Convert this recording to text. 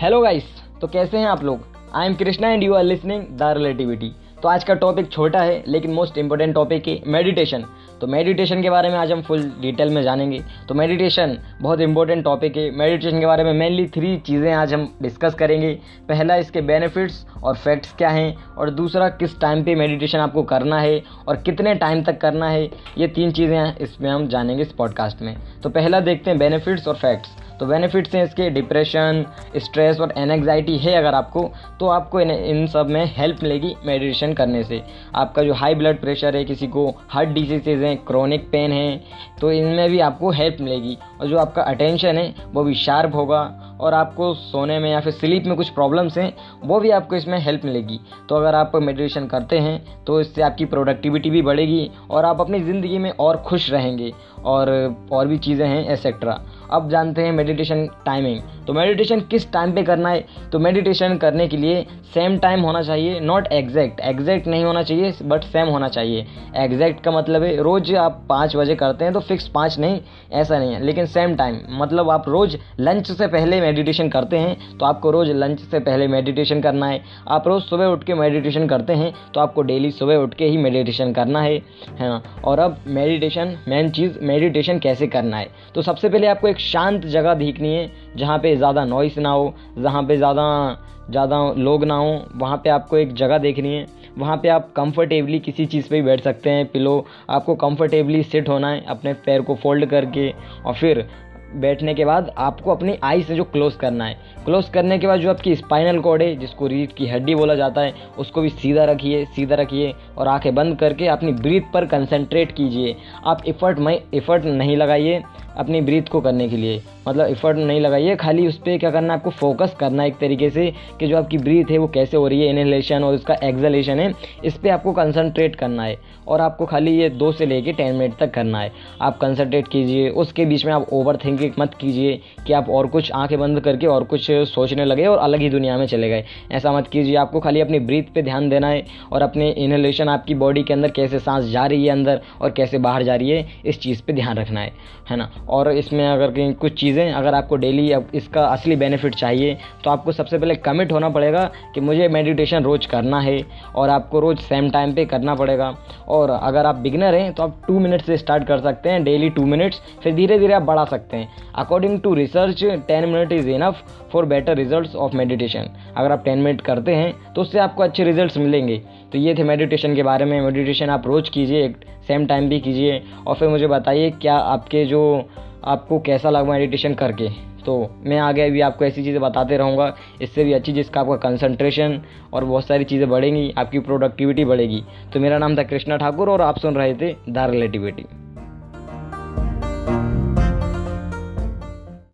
Hello guys तो कैसे हैं आप लोग? I am Krishna and you are listening the relativity तो आज का टॉपिक छोटा है, लेकिन मोस्ट इंपॉर्टेंट टॉपिक है मेडिटेशन तो मेडिटेशन के बारे में आज हम फुल डिटेल में जानेंगे। तो मेडिटेशन बहुत इंपॉर्टेंट टॉपिक है। मेडिटेशन के बारे में मेनली थ्री चीज़ें आज हम डिस्कस करेंगे। पहला, इसके बेनिफिट्स और फैक्ट्स क्या हैं? और दूसरा, किस टाइम पे मेडिटेशन आपको करना है? और कितने टाइम तक करना है? ये तीन चीज़ें इसमें हम जानेंगे इस पॉडकास्ट में। तो पहला देखते हैं बेनिफिट्स और फैक्ट्स तो बेनिफिट्स हैं इसके डिप्रेशन स्ट्रेस और एनजाइटी है अगर आपको तो आपको इन इन सब में हेल्प मिलेगी मेडिटेशन करने से। आपका जो हाई ब्लड प्रेशर है किसी को हार्ट डिजीजेज हैं क्रॉनिक पेन है तो इनमें भी आपको हेल्प मिलेगी। और जो आपका अटेंशन है, वो भी शार्प होगा और आपको सोने में या फिर स्लीप में कुछ प्रॉब्लम्स हैं, वो भी आपको इसमें हेल्प मिलेगी। तो अगर आप मेडिटेशन करते हैं तो इससे आपकी प्रोडक्टिविटी भी बढ़ेगी और आप अपनी ज़िंदगी में और खुश रहेंगे और और भी चीज़ें हैं एसेट्रा अब जानते हैं मेडिटेशन टाइमिंग तो मेडिटेशन किस टाइम पे करना है? तो मेडिटेशन करने के लिए सेम टाइम होना चाहिए नॉट एग्जैक्ट एग्जैक्ट नहीं होना चाहिए बट सेम होना चाहिए. एग्जैक्ट का मतलब है, रोज़ आप पाँच बजे करते हैं तो फिक्स पाँच नहीं, ऐसा नहीं है. लेकिन सेम टाइम मतलब आप रोज़ लंच से पहले मेडिटेशन करते हैं तो आपको रोज़ लंच से पहले मेडिटेशन करना है. आप रोज़ सुबह उठ के मेडिटेशन करते हैं तो आपको डेली सुबह उठ के ही मेडिटेशन करना है है ना? और अब मेडिटेशन मेन चीज़ मेडिटेशन कैसे करना है? तो सबसे पहले आपको एक शांत जगह देखनी है, जहाँ पे ज़्यादा नॉइस ना हो, जहाँ पे ज़्यादा ज़्यादा लोग ना हो, वहाँ पे आपको एक जगह देखनी है। वहाँ पे आप कंफर्टेबली किसी चीज़ पे भी बैठ सकते हैं पिलो आपको कंफर्टेबली सिट होना है, अपने पैर को फोल्ड करके, और फिर बैठने के बाद आपको अपनी आई से जो क्लोज करना है। क्लोज करने के बाद जो आपकी स्पाइनल कॉर्ड है, जिसको रीढ़ की हड्डी बोला जाता है, उसको भी सीधा रखिए सीधा रखिए और आँखें बंद करके अपनी ब्रीथ पर कंसंट्रेट कीजिए। आप इफ़र्ट में इफ़र्ट नहीं लगाइए अपनी ब्रीथ को करने के लिए। मतलब इफ़र्ट नहीं लगाइए, खाली उस पर क्या करना है, आपको फोकस करना है एक तरीके से कि जो आपकी ब्रीथ है वो कैसे हो रही है इनहेलेशन और उसका एक्जलेशन है, इस पर आपको कंसनट्रेट करना है। और आपको खाली ये दो से लेके टेन मिनट तक करना है। आप कंसनट्रेट कीजिए, उसके बीच में आप ओवर थिंकिंग मत कीजिए कि आप और कुछ आँखें बंद करके और कुछ सोचने लगे और अलग ही दुनिया में चले गए। ऐसा मत कीजिए, आपको खाली अपनी ब्रीथ पे ध्यान देना है और अपने इनहेलेशन आपकी बॉडी के अंदर कैसे सांस जा रही है अंदर और कैसे बाहर जा रही है, इस चीज़ पर ध्यान रखना है है ना? और इसमें अगर कुछ चीज़ें, अगर आपको डेली इसका असली बेनिफिट चाहिए तो आपको सबसे पहले कमिट होना पड़ेगा कि मुझे मेडिटेशन रोज़ करना है और आपको रोज़ सेम टाइम पे करना पड़ेगा। और अगर आप बिगनर हैं तो आप टू मिनट से स्टार्ट कर सकते हैं डेली टू मिनट्स फिर धीरे धीरे आप बढ़ा सकते हैं। According to research ten minute is enough for better result of meditation अगर आप टेन मिनट करते हैं तो उससे आपको अच्छे रिज़ल्ट मिलेंगे। तो ये थे मेडिटेशन के बारे में। मेडिटेशन आप रोज़ कीजिए, एक सेम टाइम भी कीजिए। और फिर मुझे बताइए, क्या आपके जो, आपको कैसा लगा मेडिटेशन करके? तो मैं आगे भी आपको ऐसी चीज़ें बताते रहूँगा। इससे भी अच्छी जिसका आपका कंसंट्रेशन और बहुत सारी चीज़ें बढ़ेंगी, आपकी प्रोडक्टिविटी बढ़ेगी। तो मेरा नाम था कृष्णा ठाकुर और आप सुन रहे थे द रिलेटिविटी